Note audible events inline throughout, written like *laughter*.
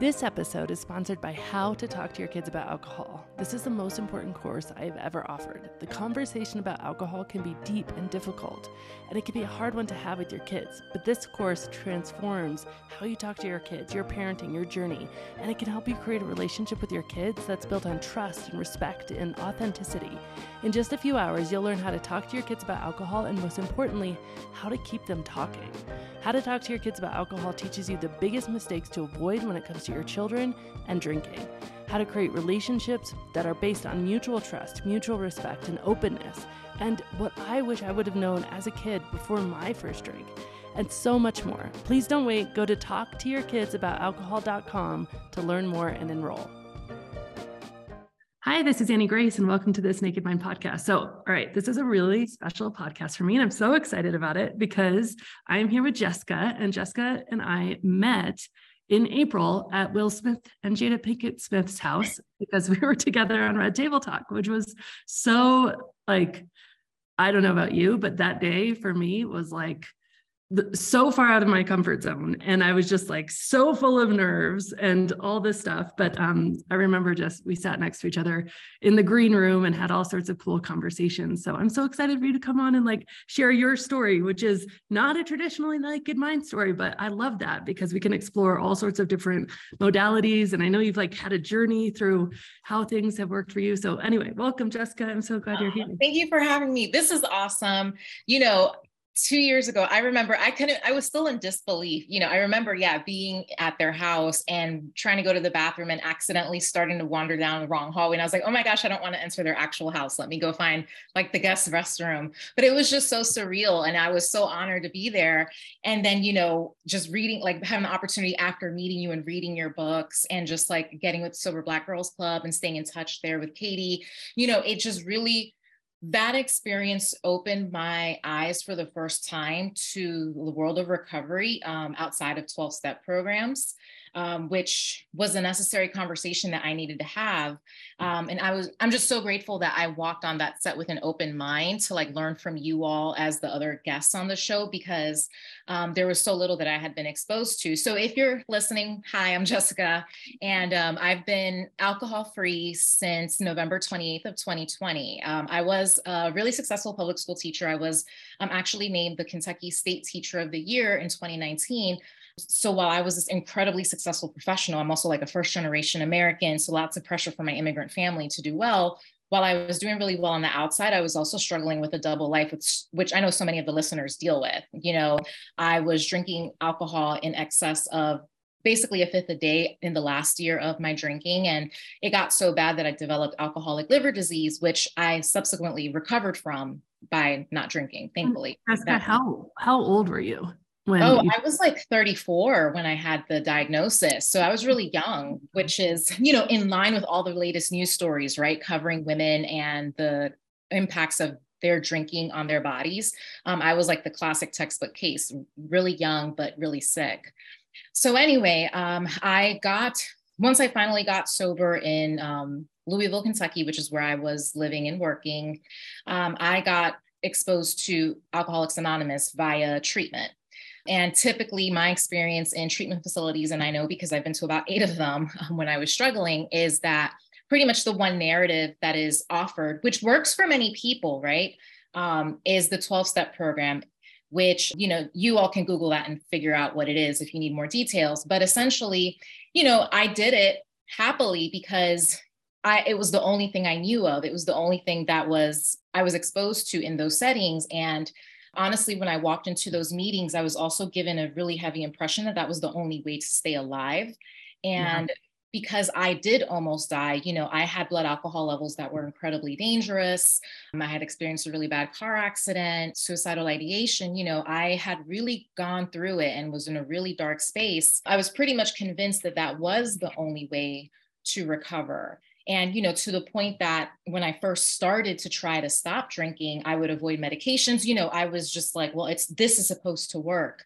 This episode is sponsored by How to Talk to Your Kids About Alcohol. This is the most important course I have ever offered. The conversation about alcohol can be deep and difficult, and it can be a hard one to have with your kids. But this course transforms how you talk to your kids, your parenting, your journey, and it can help you create a relationship with your kids that's built on trust and respect and authenticity. In just a few hours, you'll learn how to talk to your kids about alcohol and, most importantly, how to keep them talking. How to talk to your kids about alcohol teaches you the biggest mistakes to avoid when it comes to your children and drinking. How to create relationships that are based on mutual trust, mutual respect, and openness. And what I wish I would have known as a kid before my first drink. And so much more. Please don't wait. Go to talktoyourkidsabout.alcohol.com to learn more and enroll. Hi, this is Annie Grace, and welcome to this Naked Mind podcast. So, all right, this is a really special podcast for me, and I'm so excited about it because I am here with Jessica, and Jessica and I met in April at Will Smith and Jada Pinkett Smith's house because we were together on Red Table Talk, which was so like, I don't know about you, but that day for me was like so far out of my comfort zone and i was just like so full of nerves and all this stuff but um, i remember just we sat next to each other in the green room and had all sorts of cool conversations so i'm so excited for you to come on and like share your story which is not a traditionally naked mind story but i love that because we can explore all sorts of different modalities and i know you've like had a journey through how things have worked for you so anyway welcome jessica i'm so glad you're here. Thank you for having me. This is awesome. You know two years ago, I remember I couldn't, I was still in disbelief. You know, I remember, yeah, being at their house and trying to go to the bathroom and accidentally starting to wander down the wrong hallway. And I was like, oh my gosh, I don't want to enter their actual house. Let me go find like the guest restroom. But it was just so surreal. And I was so honored to be there. And then, you know, just reading, like having the opportunity after meeting you and reading your books and just like getting with Sober Black Girls Club and staying in touch there with Khadi, you know, it just really that experience opened my eyes for the first time to the world of recovery um, outside of 12 step programs um, which was a necessary conversation that I needed to have. Um, and I was, I'm just so grateful that I walked on that set with an open mind to like learn from you all as the other guests on the show because um, there was so little that I had been exposed to. So if you're listening, hi, I'm Jessica, and um, I've been alcohol free since November 28th of 2020. Um, I was a really successful public school teacher. I was um, actually named the Kentucky State Teacher of the Year in 2019 so while I was this incredibly successful professional, I'm also like a first generation American. So lots of pressure for my immigrant family to do well. While I was doing really well on the outside, I was also struggling with a double life, which, which I know so many of the listeners deal with. You know, I was drinking alcohol in excess of basically a fifth a day in the last year of my drinking. And it got so bad that I developed alcoholic liver disease, which I subsequently recovered from by not drinking, mm, thankfully. Jessica, how, how old were you? When oh, you- I was like 34 when I had the diagnosis. So I was really young, which is, you know, in line with all the latest news stories, right? Covering women and the impacts of their drinking on their bodies. Um, I was like the classic textbook case, really young, but really sick. So, anyway, um, I got, once I finally got sober in um, Louisville, Kentucky, which is where I was living and working, um, I got exposed to Alcoholics Anonymous via treatment. And typically, my experience in treatment facilities, and I know because I've been to about eight of them *laughs* um, when I was struggling, is that pretty much the one narrative that is offered, which works for many people, right, um, is the 12 step program. Which, you know, you all can Google that and figure out what it is if you need more details. But essentially, you know, I did it happily because I, it was the only thing I knew of. It was the only thing that was I was exposed to in those settings. And honestly, when I walked into those meetings, I was also given a really heavy impression that that was the only way to stay alive. And yeah. because I did almost die, you know, I had blood alcohol levels that were incredibly dangerous. Um, I had experienced a really bad car accident, suicidal ideation. You know, I had really gone through it and was in a really dark space. I was pretty much convinced that that was the only way to recover and you know to the point that when i first started to try to stop drinking i would avoid medications you know i was just like well it's this is supposed to work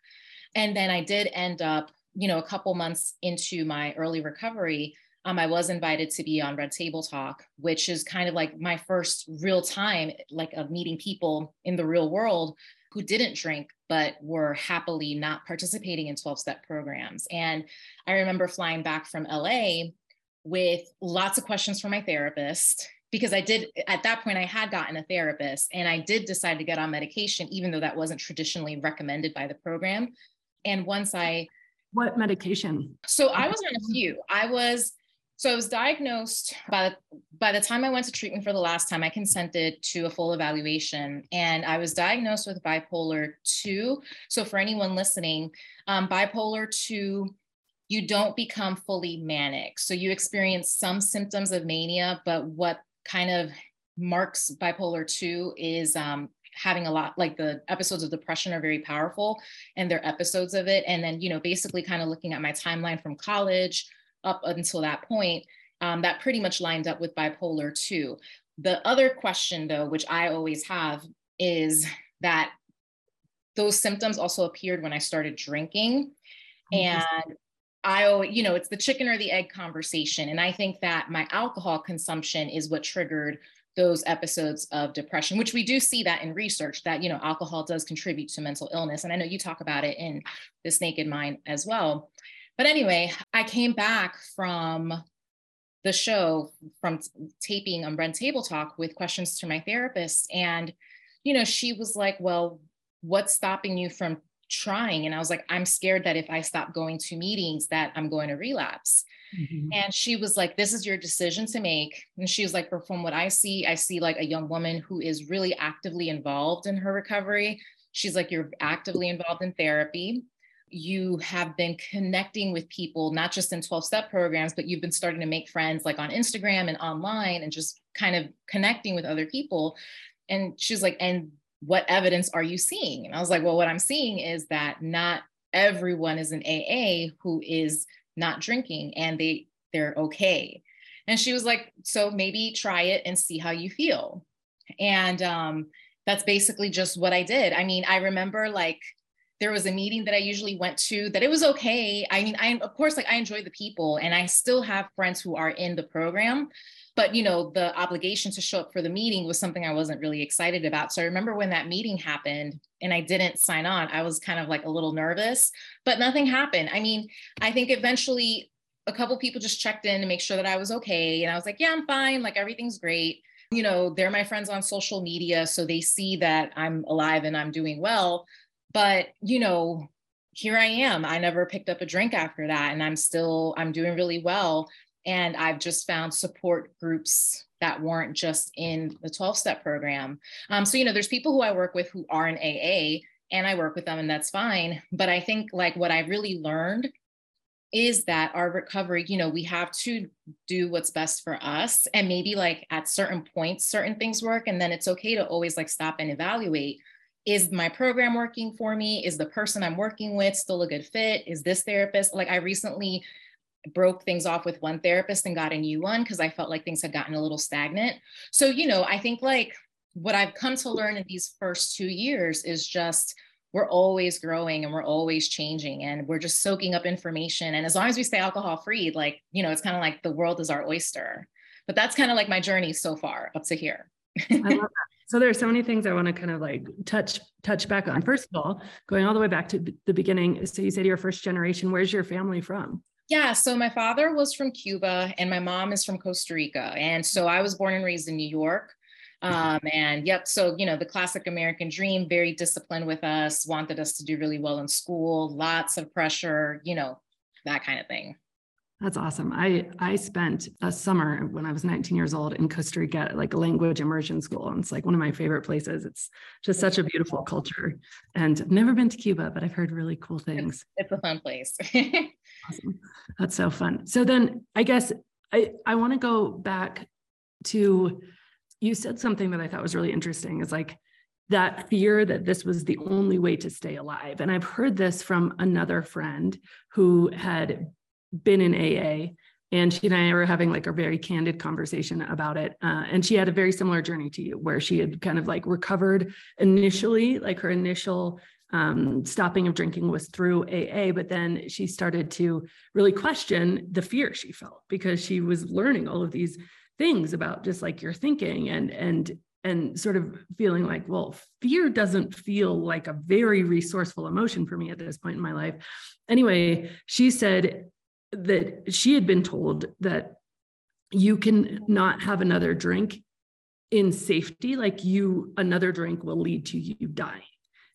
and then i did end up you know a couple months into my early recovery um, i was invited to be on red table talk which is kind of like my first real time like of meeting people in the real world who didn't drink but were happily not participating in 12 step programs. And I remember flying back from LA with lots of questions for my therapist because I did at that point I had gotten a therapist and I did decide to get on medication even though that wasn't traditionally recommended by the program. And once I what medication? So I was on a few. I was so I was diagnosed by the, by the time I went to treatment for the last time, I consented to a full evaluation and I was diagnosed with bipolar 2. So for anyone listening, um, bipolar 2, you don't become fully manic. So you experience some symptoms of mania, but what kind of marks bipolar 2 is um, having a lot like the episodes of depression are very powerful and they're episodes of it and then you know basically kind of looking at my timeline from college up until that point, um, that pretty much lined up with bipolar 2. The other question, though, which I always have, is that those symptoms also appeared when I started drinking. And I, you know, it's the chicken or the egg conversation. And I think that my alcohol consumption is what triggered those episodes of depression, which we do see that in research that, you know, alcohol does contribute to mental illness. And I know you talk about it in This Naked Mind as well. But anyway, I came back from the show from taping on Red Table Talk with questions to my therapist. And, you know, she was like, Well, what's stopping you from trying? And I was like, I'm scared that if I stop going to meetings, that I'm going to relapse. Mm-hmm. And she was like, This is your decision to make. And she was like, From what I see, I see like a young woman who is really actively involved in her recovery. She's like, You're actively involved in therapy you have been connecting with people, not just in 12 step programs, but you've been starting to make friends like on Instagram and online and just kind of connecting with other people. And she's like, and what evidence are you seeing? And I was like, well, what I'm seeing is that not everyone is an AA who is not drinking and they they're okay. And she was like, so maybe try it and see how you feel. And um, that's basically just what I did. I mean, I remember like there was a meeting that I usually went to that it was okay. I mean, I of course like I enjoy the people and I still have friends who are in the program, but you know, the obligation to show up for the meeting was something I wasn't really excited about. So I remember when that meeting happened and I didn't sign on, I was kind of like a little nervous, but nothing happened. I mean, I think eventually a couple people just checked in to make sure that I was okay and I was like, yeah, I'm fine, like everything's great. You know, they're my friends on social media so they see that I'm alive and I'm doing well but, you know, here I am. I never picked up a drink after that. And I'm still, I'm doing really well. And I've just found support groups that weren't just in the 12 step program. Um, so, you know, there's people who I work with who are in AA and I work with them and that's fine. But I think like what I really learned is that our recovery, you know, we have to do what's best for us. And maybe like at certain points, certain things work. And then it's okay to always like stop and evaluate is my program working for me? Is the person I'm working with still a good fit? Is this therapist? Like I recently broke things off with one therapist and got a new one because I felt like things had gotten a little stagnant. So, you know, I think like what I've come to learn in these first two years is just we're always growing and we're always changing and we're just soaking up information. And as long as we stay alcohol free, like, you know, it's kind of like the world is our oyster. But that's kind of like my journey so far up to here. I love that. So there are so many things I want to kind of like touch touch back on. First of all, going all the way back to the beginning. So you said you're first generation. Where's your family from? Yeah, so my father was from Cuba and my mom is from Costa Rica. And so I was born and raised in New York. Um, and yep, so you know, the classic American dream, very disciplined with us, wanted us to do really well in school, lots of pressure, you know, that kind of thing. That's awesome. I I spent a summer when I was 19 years old in Costa Rica, like a language immersion school. And it's like one of my favorite places. It's just such a beautiful culture. And I've never been to Cuba, but I've heard really cool things. It's, it's a fun place. *laughs* awesome. That's so fun. So then I guess I, I want to go back to you said something that I thought was really interesting is like that fear that this was the only way to stay alive. And I've heard this from another friend who had been in AA and she and I were having like a very candid conversation about it. Uh, and she had a very similar journey to you, where she had kind of like recovered initially, like her initial um, stopping of drinking was through AA, but then she started to really question the fear she felt because she was learning all of these things about just like your thinking and and and sort of feeling like, well, fear doesn't feel like a very resourceful emotion for me at this point in my life. Anyway, she said that she had been told that you can not have another drink in safety like you another drink will lead to you dying.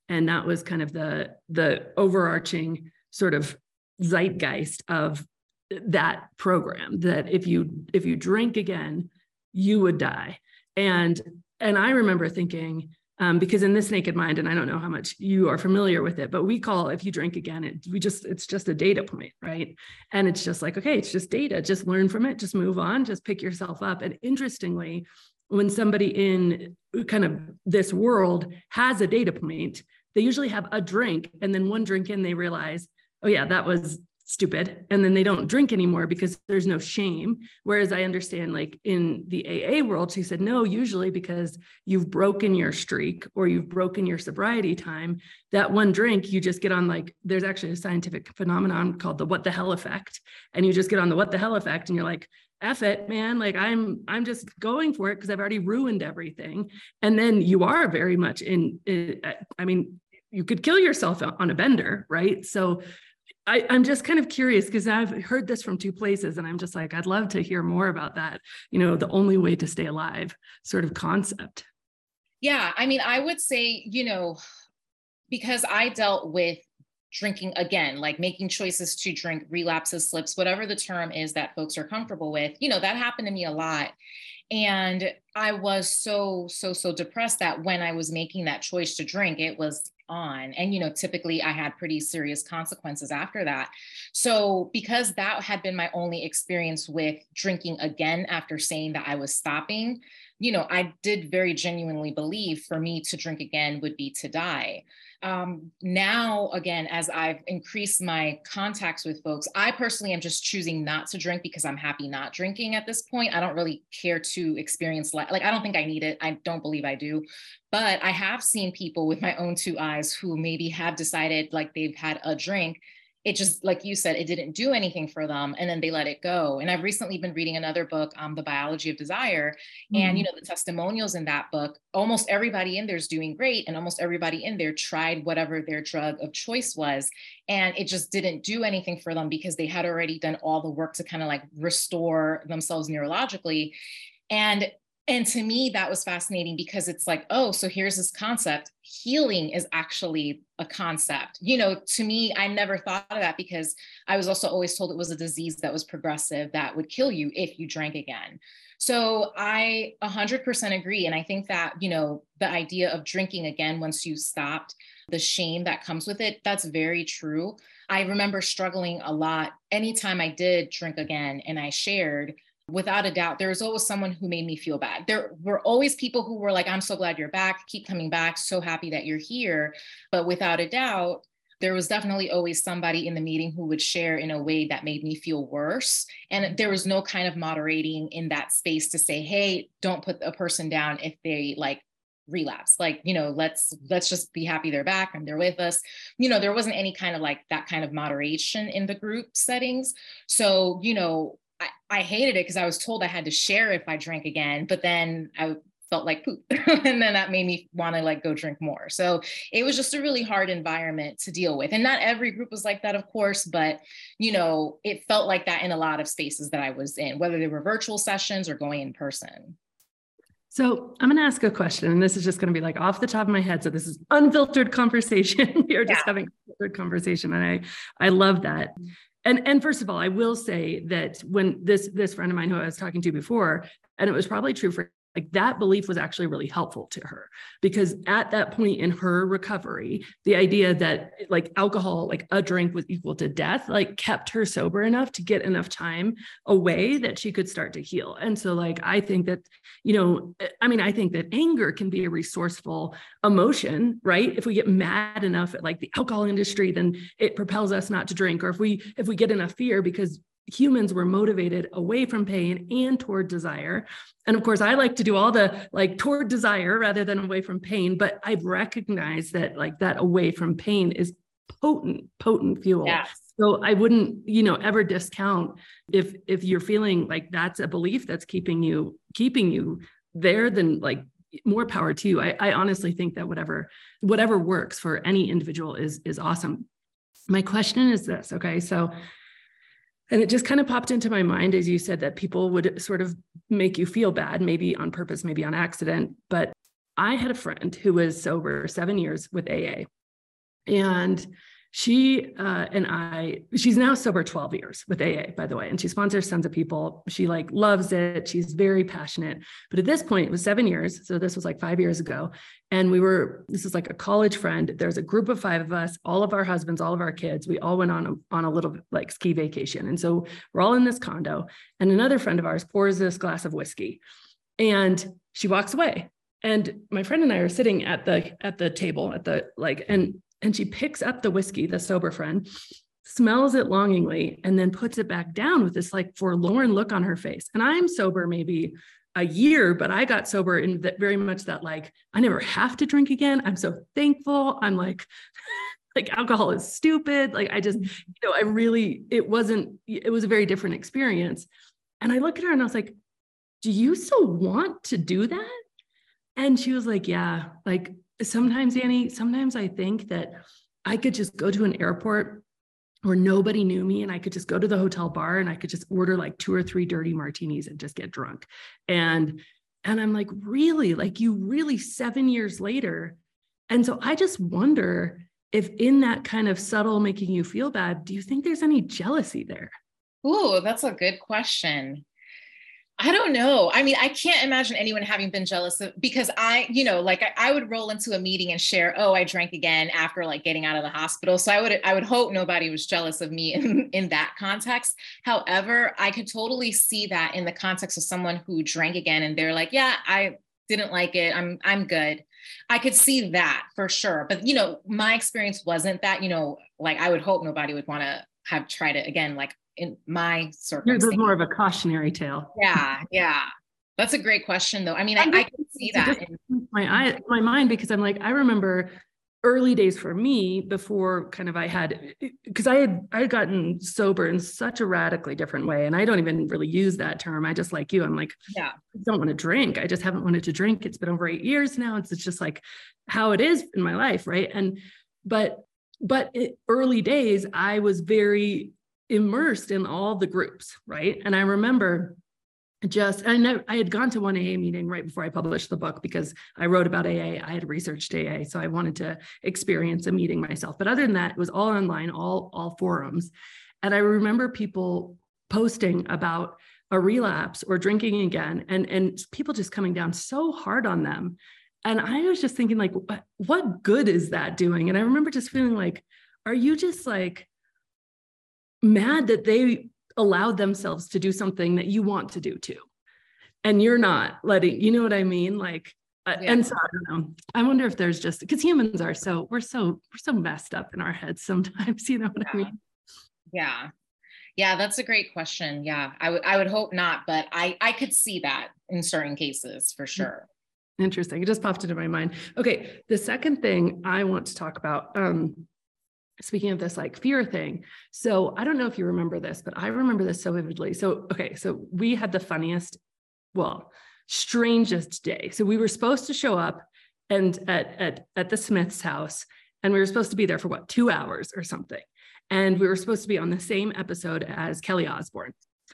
And that was kind of the the overarching sort of zeitgeist of that program that if you if you drink again you would die. And and i remember thinking um, because in this naked mind and i don't know how much you are familiar with it but we call if you drink again it we just it's just a data point right? And it's just like okay it's just data just learn from it just move on just pick yourself up. And interestingly when somebody in kind of this world has a data point they usually have a drink and then one drink in they realize oh yeah that was stupid and then they don't drink anymore because there's no shame whereas i understand like in the aa world she said no usually because you've broken your streak or you've broken your sobriety time that one drink you just get on like there's actually a scientific phenomenon called the what the hell effect and you just get on the what the hell effect and you're like F it, man. Like I'm, I'm just going for it because I've already ruined everything. And then you are very much in, in, I mean, you could kill yourself on a bender, right? So I, am just kind of curious because I've heard this from two places, and I'm just like, I'd love to hear more about that. You know, the only way to stay alive sort of concept. Yeah. I mean, I would say, you know, because I dealt with drinking again, like making choices to drink, relapses, slips, whatever the term is that folks are comfortable with, you know, that happened to me a lot. And I was so, so, so depressed that when I was making that choice to drink, it was on. And, you know, typically I had pretty serious consequences after that. So, because that had been my only experience with drinking again after saying that I was stopping, you know, I did very genuinely believe for me to drink again would be to die um, now again as i've increased my contacts with folks i personally am just choosing not to drink because i'm happy not drinking at this point. I don't really care to experience like, like i don't think i need it. I don't believe i do. But i have seen people with my own two eyes who maybe have decided like they've had a drink it just like you said it didn't do anything for them and then they let it go and i've recently been reading another book um, the biology of desire mm-hmm. and you mm-hmm. know the testimonials in that book almost everybody in there is doing great and almost everybody in there tried whatever their drug of choice was and it just didn't do anything for them because they had already done all the work to kind of like restore themselves neurologically and and to me that was fascinating because it's like oh so here's this concept. Healing is actually a concept. You know to me i never thought of that because i was also always told it was a disease that was progressive that would kill you if you drank again. So i 100% agree. And i think that you know the idea of drinking again once you stopped the shame that comes with it that's very true. I remember struggling a lot anytime i did drink again and i shared without a doubt, there was always someone who made me feel bad. There were always people who were like, I'm so glad you're back, keep coming back, so happy that you're here. But without a doubt, there was definitely always somebody in the meeting who would share in a way that made me feel worse. And there was no kind of moderating in that space to say, hey, don't put a person down if they like relapse like you know let's let's just be happy they're back and they're with us you know there wasn't any kind of like that kind of moderation in the group settings so you know I, hated it because I was told I had to share if I drank again, but then I felt like poop. *laughs* and then that made me want to like go drink more. So it was just a really hard environment to deal with. And not every group was like that, of course, but you know, it felt like that in a lot of spaces that I was in, whether they were virtual sessions or going in person. So I'm going to ask a question, and this is just going to be like off the top of my head. So this is unfiltered conversation. *laughs* we are just yeah. having filtered conversation, and I I love that and and first of all i will say that when this this friend of mine who i was talking to before and it was probably true for like that belief was actually really helpful to her because at that point in her recovery the idea that like alcohol like a drink was equal to death like kept her sober enough to get enough time away that she could start to heal. And so like i think that you know i mean i think that anger can be a resourceful emotion right? If we get mad enough at like the alcohol industry then it propels us not to drink. Or if we if we get enough fear because humans were motivated away from pain and toward desire. And of course, I like to do all the like toward desire rather than away from pain, but I've recognized that like that away from pain is potent, potent fuel. Yes. So I wouldn't, you know, ever discount if if you're feeling like that's a belief that's keeping you keeping you there, then like more power to you. I, I honestly think that whatever whatever works for any individual is is awesome. My question is this, okay? So and it just kind of popped into my mind as you said that people would sort of make you feel bad, maybe on purpose, maybe on accident. But I had a friend who was sober seven years with AA. And she uh, and I, she's now sober 12 years with AA, by the way, and she sponsors tons of people. She like loves it. She's very passionate. But at this point, it was seven years. So this was like five years ago. And we were, this is like a college friend. There's a group of five of us, all of our husbands, all of our kids. We all went on a, on a little like ski vacation. And so we're all in this condo. And another friend of ours pours this glass of whiskey and she walks away and my friend and I are sitting at the at the table at the like and and she picks up the whiskey, the sober friend, smells it longingly, and then puts it back down with this like forlorn look on her face. And I'm sober maybe a year, but I got sober in that very much that like I never have to drink again. I'm so thankful. I'm like, *laughs* like alcohol is stupid. Like I just, mm-hmm. you know, I really, it wasn't, it was a very different experience. And I look at her and I was like, do you still want to do that? And she was like, yeah, like sometimes, Annie, sometimes I think that I could just go to an airport where nobody knew me and I could just go to the hotel bar and I could just order like two or three dirty martinis and just get drunk. And and I'm like, really? Like you really 7 years later. And so I just wonder if in that kind of subtle making you feel bad, do you think there's any jealousy there? Ooh, that's a good question. I don't know. I mean, I can't imagine anyone having been jealous of because I, you know, like I, I, would roll into a meeting and share, oh, I drank again after like getting out of the hospital. So I would I would hope nobody was jealous of me in, in that context. However, I could totally see that in the context of someone who drank again and they're like, yeah, I didn't like it. I'm I'm good. I could see that for sure. But you know, my experience wasn't that, you know, like I would hope nobody would want to have tried it again. Like in my circumstance. Yours more of a cautionary tale. Yeah, yeah. That's a great question, though. I mean, I, I can see that in my eye, my mind because I'm like, I remember early days for me before kind of I had because I had I had gotten sober in such a radically different way, and I don't even really use that term. I just like you, I'm like, yeah, I don't want to drink. I just haven't wanted to drink. It's been over eight years now. It's, it's just like how it is in my life, right? And but but early days, I was very immersed in all the groups, right? And I remember just I know I had gone to one AA meeting right before I published the book because I wrote about AA. I had researched AA, so I wanted to experience a meeting myself. But other than that, it was all online, all all forums. And I remember people posting about a relapse or drinking again and and people just coming down so hard on them. And I was just thinking like what, what good is that doing? And I remember just feeling like are you just like mad that they allowed themselves to do something that you want to do too. And you're not letting, you know what I mean? Like, uh, yeah. and so I don't know. I wonder if there's just because humans are so we're so we're so messed up in our heads sometimes. *laughs* You know what yeah. I mean? Yeah, yeah, that's a great question. Yeah, I would I would hope not, but I I could see that in certain cases for mm. sure. Interesting. It just popped into my mind. Okay, the second thing I want to talk about um, speaking of this like fear thing. So i don't know if you remember this but i remember this so vividly. So okay so we had the funniest well strangest day. So we were supposed to show up and at at, at the smith's house and we were supposed to be there for what two hours or something. And we were supposed to be on the same episode as kelly osbourne.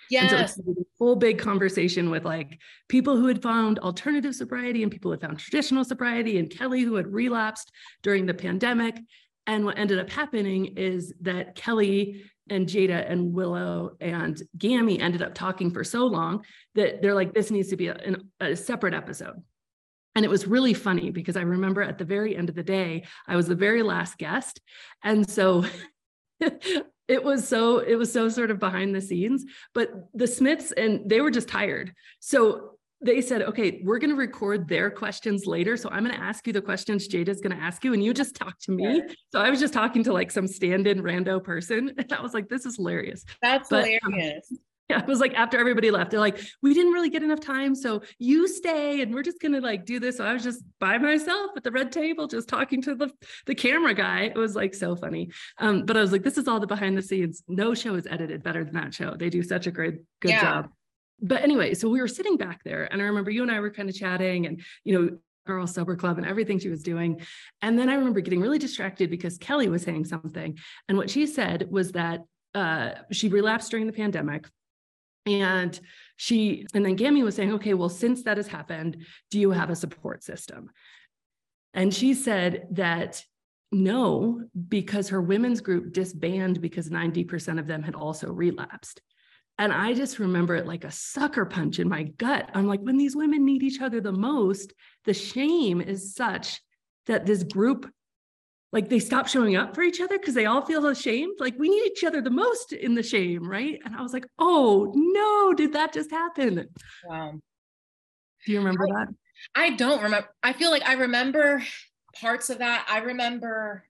Yes. And so a full big conversation with like people who had found alternative sobriety and people who had found traditional sobriety and Kelly who had relapsed during the pandemic. And what ended up happening is that Kelly and Jada and Willow and Gammy ended up talking for so long that they're like, this needs to be a, a, separate episode. And it was really funny because I remember at the very end of the day, I was the very last guest. And so *laughs* it was so it was so sort of behind the scenes but the smiths and they were just tired so they said, okay, we're going to record their questions later. So I'm going to ask you the questions Jada's going to ask you, and you just talk to me. So I was just talking to like some stand in rando person. *laughs* And I was like, this is hilarious. That's but, um, hilarious. Um, yeah, it was like after everybody left, they're like, we didn't really get enough time. So you stay and we're just going to like do this. So I was just by myself at the red table, just talking to the, the camera guy. It was like so funny. Um, but I was like, this is all the behind the scenes. No show is edited better than that show. They do such a great, good yeah. job but anyway, so we were sitting back there, and I remember you and I were kind of chatting, and you know, Girl Sober Club and everything she was doing. And then I remember getting really distracted because Kelly was saying something. And what she said was that uh, she relapsed during the pandemic. And she, and then Gammy was saying, okay, well, since that has happened, do you have a support system? And she said that no, because her women's group disbanded because 90% of them had also relapsed. And I just remember it like a sucker punch in my gut. I'm like, when these women need each other the most, the shame is such that this group, like they stop showing up for each other because they all feel ashamed. Like we need each other the most in the shame, right? And I was like, oh no, did that just happen? Wow. Do you remember I, that? I don't remember. I feel like I remember parts of that. I remember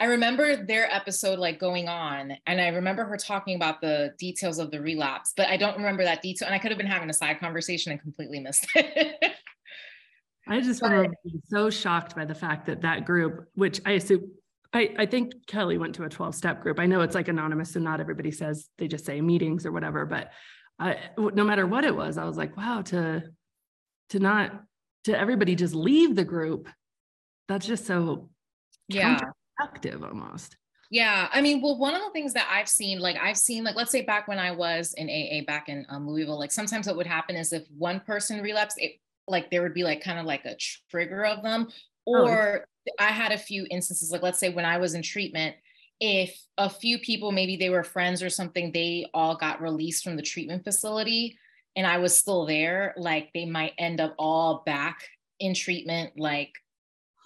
I remember their episode like going on, and I remember her talking about the details of the relapse, but I don't remember that detail. And I could have been having a side conversation and completely missed *laughs* it. I just but, remember being so shocked by the fact that that group, which I assume, I, I think Kelly went to a 12 step group. I know it's like anonymous, so not everybody says they just say meetings or whatever, but I, no matter what it was, I was like, wow, to, to not, to everybody just leave the group. That's just so yeah productive almost. Yeah. I mean, well, one of the things that I've seen, like I've seen, like, let's say back when I was in AA back in um, Louisville, like sometimes what would happen is if one person relapsed, it, like there would be like kind of like a trigger of them. Oh, or oh. I had a few instances, like let's say when I was in treatment, if a few people, maybe they were friends or something, they all got released from the treatment facility and I was still there, like they might end up all back in treatment, like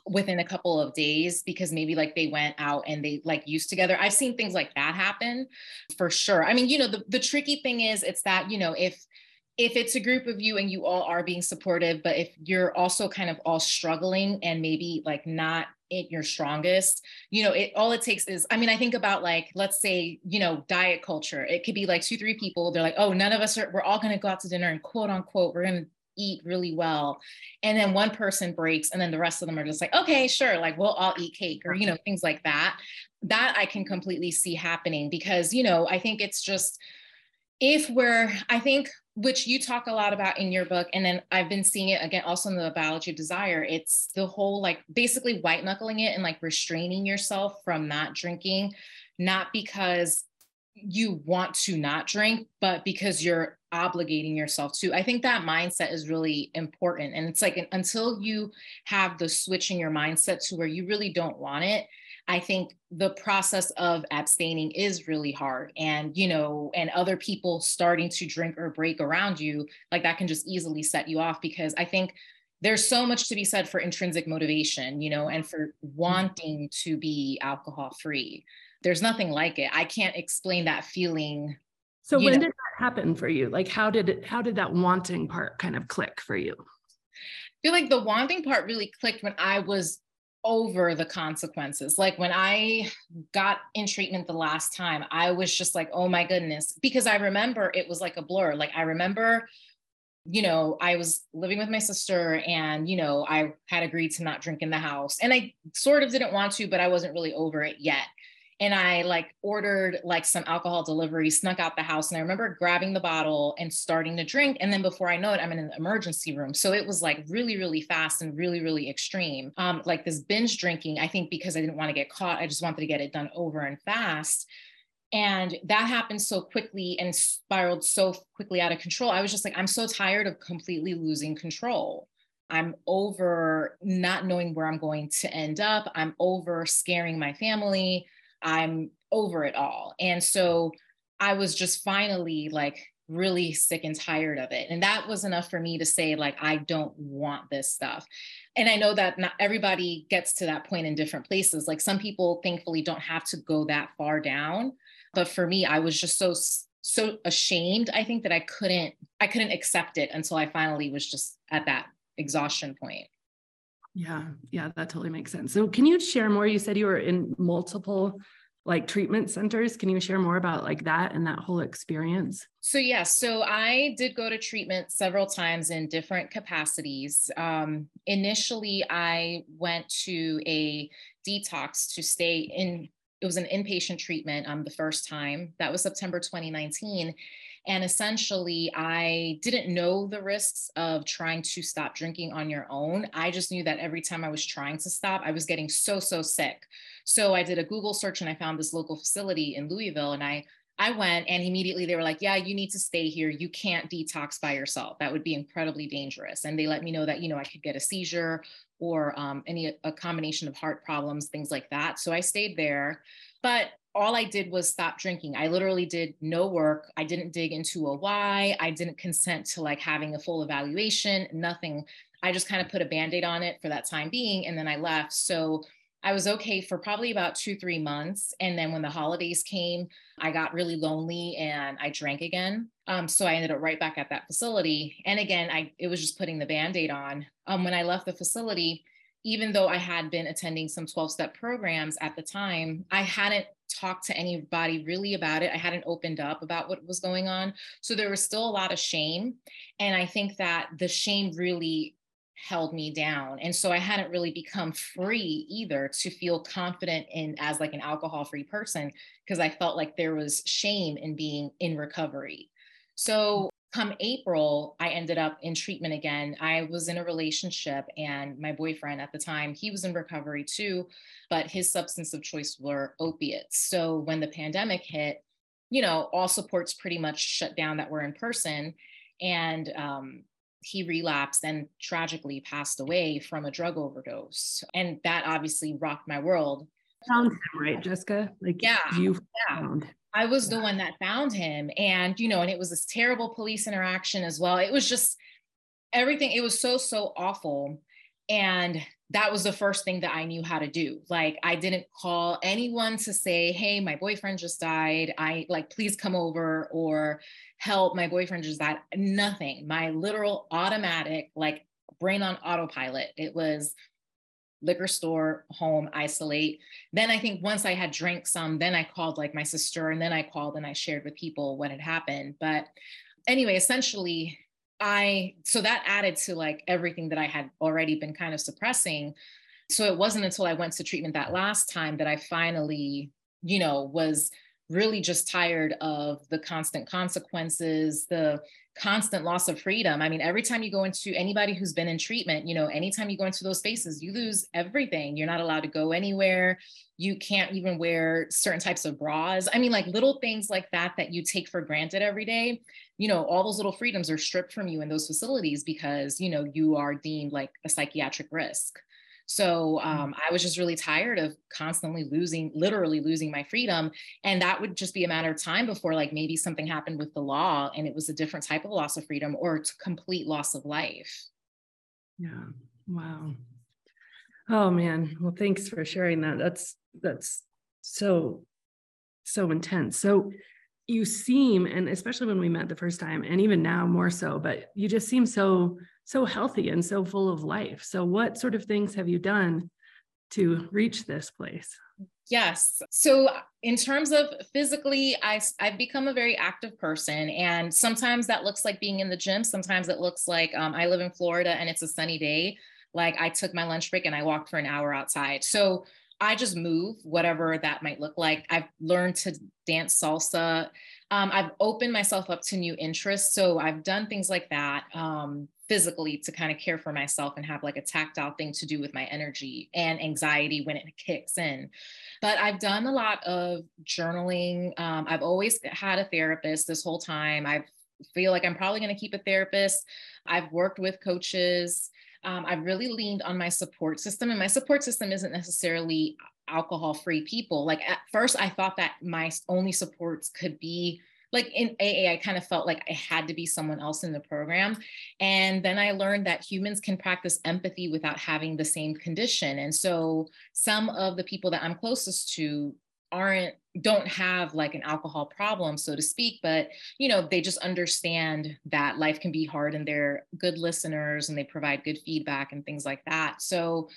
within a couple of days because maybe like they went out and they like used together. I've seen things like that happen for sure. I mean, you know, the, the tricky thing is it's that, you know, if if it's a group of you and you all are being supportive, but if you're also kind of all struggling and maybe like not at your strongest, you know, it all it takes is, I mean, I think about like, let's say, you know, diet culture. It could be like two, three people. They're like, oh, none of us are, we're all gonna go out to dinner and quote unquote, we're gonna eat really well and then one person breaks and then the rest of them are just like okay sure like we'll all eat cake or you know things like that. That i can completely see happening because you know i think it's just if we're i think which you talk a lot about in your book and then i've been seeing it again also in the biology of desire it's the whole like basically white knuckling it and like restraining yourself from not drinking not because you want to not drink but because you're obligating yourself to. I think that mindset is really important. And it's like until you have the switch in your mindset to where you really don't want it, I think the process of abstaining is really hard. And, you know, and other people starting to drink or break around you, like that can just easily set you off because I think there's so much to be said for intrinsic motivation, you know, and for mm-hmm. wanting to be alcohol free. There's nothing like it. I can't explain that feeling so when know. did that happen for you? Like how did it, how did that wanting part kind of click for you? I feel like the wanting part really clicked when I was over the consequences. Like when I got in treatment the last time, I was just like, oh my goodness, because I remember it was like a blur. Like I remember, you know, I was living with my sister and, you know, I had agreed to not drink in the house and I sort of didn't want to, but I wasn't really over it yet and I like ordered like some alcohol delivery, snuck out the house. And I remember grabbing the bottle and starting to drink. And then before I know it, I'm in an emergency room. So it was like really, really fast and really, really extreme. Um, like this binge drinking, I think because I didn't want to get caught, I just wanted to get it done over and fast. And that happened so quickly and spiraled so quickly out of control. I was just like, I'm so tired of completely losing control. I'm over not knowing where I'm going to end up. I'm over scaring my family. I'm over it all. And so I was just finally like really sick and tired of it. And that was enough for me to say, like, I don't want this stuff. And I know that not everybody gets to that point in different places. Like some people thankfully don't have to go that far down. But for me, I was just so so ashamed, I think that I couldn't I couldn't accept it until I finally was just at that exhaustion point. Yeah, yeah, that totally makes sense. So, can you share more? You said you were in multiple like treatment centers. Can you share more about like that and that whole experience? So, yes, yeah, so I did go to treatment several times in different capacities. Um, initially, I went to a detox to stay in, it was an inpatient treatment um, the first time. That was September 2019. And essentially, I didn't know the risks of trying to stop drinking on your own. I just knew that every time I was trying to stop, I was getting so, so sick. So I did a Google search and I found this local facility in Louisville. And I I went and immediately they were like, yeah, you need to stay here. You can't detox by yourself. That would be incredibly dangerous. And they let me know that, you know, I could get a seizure or um, any, a combination of heart problems, things like that. So I stayed there. But all I did was stop drinking. I literally did no work. I didn't dig into a why. I didn't consent to like having a full evaluation, nothing. I just kind of put a band aid on it for that time being. And then I left. So I was okay for probably about two, three months. And then when the holidays came, I got really lonely and I drank again. Um, so I ended up right back at that facility. And again, I it was just putting the band-aid on. Um, when I left the facility, even though I had been attending some 12-step programs at the time, I hadn't talked to anybody really about it. I hadn't opened up about what was going on. So there was still a lot of shame. And I think that the shame really held me down and so i hadn't really become free either to feel confident in as like an alcohol free person because i felt like there was shame in being in recovery so come april i ended up in treatment again i was in a relationship and my boyfriend at the time he was in recovery too but his substance of choice were opiates so when the pandemic hit you know all supports pretty much shut down that were in person and um, he relapsed and tragically passed away from a drug overdose. And that obviously rocked my world. Found him, right, Jessica? Like, yeah, you yeah. I was the one that found him. And, you know, and it was this terrible police interaction as well. It was just everything. It was so, so awful. And that was the first thing that I knew how to do. Like I didn't call anyone to say, "Hey, my boyfriend just died. I like please come over or help my boyfriend just died." Nothing. My literal automatic like brain on autopilot. It was liquor store, home, isolate. Then I think once I had drank some, then I called like my sister and then I called and I shared with people what had happened. But anyway, essentially I, so that added to like everything that I had already been kind of suppressing. So it wasn't until I went to treatment that last time that I finally, you know, was really just tired of the constant consequences, the constant loss of freedom. I mean, every time you go into anybody who's been in treatment, you know, anytime you go into those spaces, you lose everything. You're not allowed to go anywhere. You can't even wear certain types of bras. I mean, like little things like that that you take for granted every day. You know, all those little freedoms are stripped from you in those facilities because, you know, you are deemed like a psychiatric risk. So mm. um, I was just really tired of constantly losing, literally losing my freedom. And that would just be a matter of time before, like, maybe something happened with the law and it was a different type of loss of freedom or complete loss of life. Yeah. Wow. Oh man. Well, thanks for sharing that. That's that's so so intense. So you seem, and especially when we met the first time, and even now more so, but you just seem so so healthy and so full of life. So, what sort of things have you done to reach this place? Yes. So, in terms of physically, I, I've become a very active person. And sometimes that looks like being in the gym. Sometimes it looks like um, I live in Florida and it's a sunny day. Like I took my lunch break and I walked for an hour outside. So, I just move, whatever that might look like. I've learned to dance salsa. Um, I've opened myself up to new interests. So I've done things like that. Um, physically to kind of care for myself and have like a tactile thing to do with my energy and anxiety when it kicks in. But I've done a lot of journaling. Um, I've always had a therapist this whole time. I feel like I'm probably going to keep a therapist. I've worked with coaches. Um, I've really leaned on my support system, and my support system isn't necessarily alcohol free people. Like at first, I thought that my only supports could be like in AA, I kind of felt like I had to be someone else in the program. And then I learned that humans can practice empathy without having the same condition. And so some of the people that I'm closest to aren't don't have like an alcohol problem so to speak but you know they just understand that life can be hard and they're good listeners and they provide good feedback and things like that so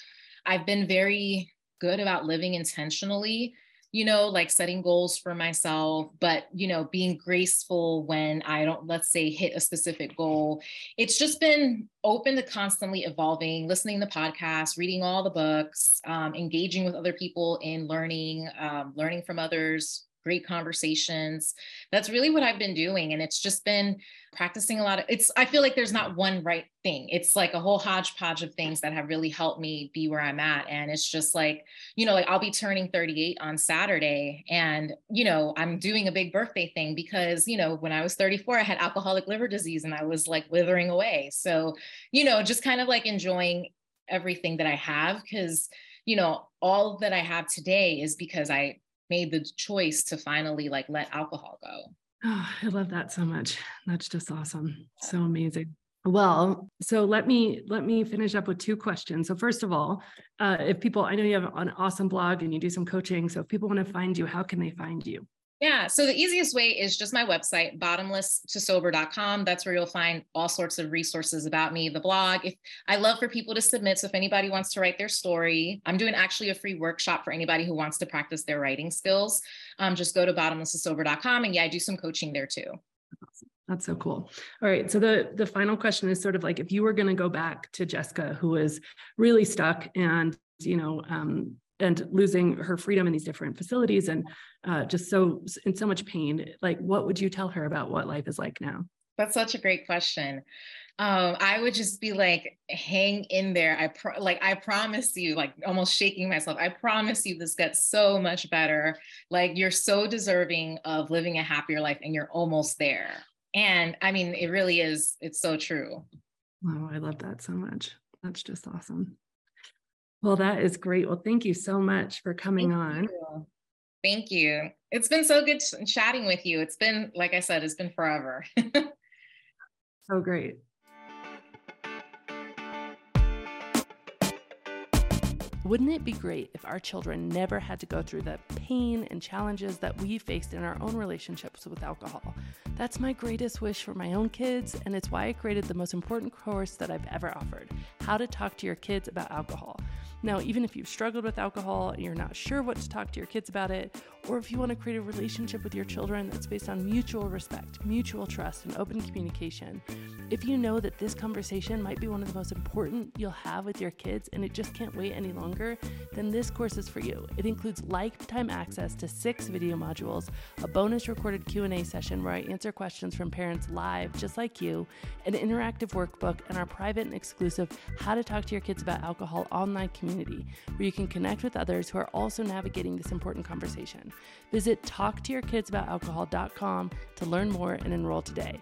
i've been very good about living intentionally you know, like setting goals for myself, but, you know, being graceful when I don't, let's say, hit a specific goal. It's just been open to constantly evolving, listening to podcasts, reading all the books, um, engaging with other people in learning, um, learning from others, great conversations. That's really what I've been doing. And it's just been practicing a lot of it's, I feel like there's not one right thing. It's like a whole hodgepodge of things that have really helped me be where I'm at. And it's just like, you know, like I'll be turning 38 on Saturday. And, you know, I'm doing a big birthday thing because, you know, when I was 34, I had alcoholic liver disease and I was like withering away. So, you know, just kind of like enjoying everything that I have because, you know, all that I have today is because I made the choice to finally like let alcohol go. Oh, *sighs* I love that so much. That's just awesome. So amazing. Well, so let me let me finish up with two questions. So first of all, uh, if people, I know you have an awesome blog and you do some coaching. So if people want to find you, how can they find you? Yeah. So the easiest way is just my website, bottomless to sober.com. That's where you'll find all sorts of resources about me, the blog. If I love for people to submit. So if anybody wants to write their story, I'm doing actually a free workshop for anybody who wants to practice their writing skills. Um, just go to bottomless to sober.com. And yeah, I do some coaching there too. That's so cool. All right. So the the final question is sort of like if you were going to go back to Jessica, who is really stuck and you know um, and losing her freedom in these different facilities and uh, just so in so much pain like what would you tell her about what life is like now? That's such a great question. Um, i would just be like hang in there. I pro- like i promise you like almost shaking myself i promise you this gets so much better. Like you're so deserving of living a happier life and you're almost there. And i mean it really is it's so true. Wow i love that so much. That's just awesome well, that is great. Well, thank you so much for coming thank on. You. Thank you. It's been so good chatting with you. It's been, like I said, it's been forever. *laughs* so great. Wouldn't it be great if our children never had to go through the pain and challenges that we faced in our own relationships with alcohol? That's my greatest wish for my own kids, and it's why I created the most important course that I've ever offered How to Talk to Your Kids About Alcohol. Now, even if you've struggled with alcohol and you're not sure what to talk to your kids about it, or if you want to create a relationship with your children that's based on mutual respect, mutual trust, and open communication, if you know that this conversation might be one of the most important you'll have with your kids and it just can't wait any longer, then this course is for you. It includes lifetime access to six video modules, a bonus recorded Q&A session where I answer questions from parents live just like you, an interactive workbook, and our private and exclusive How to Talk to Your Kids About Alcohol online community where you can connect with others who are also navigating this important conversation. Visit talktoyourkidsabout.alcohol.com to learn more and enroll today.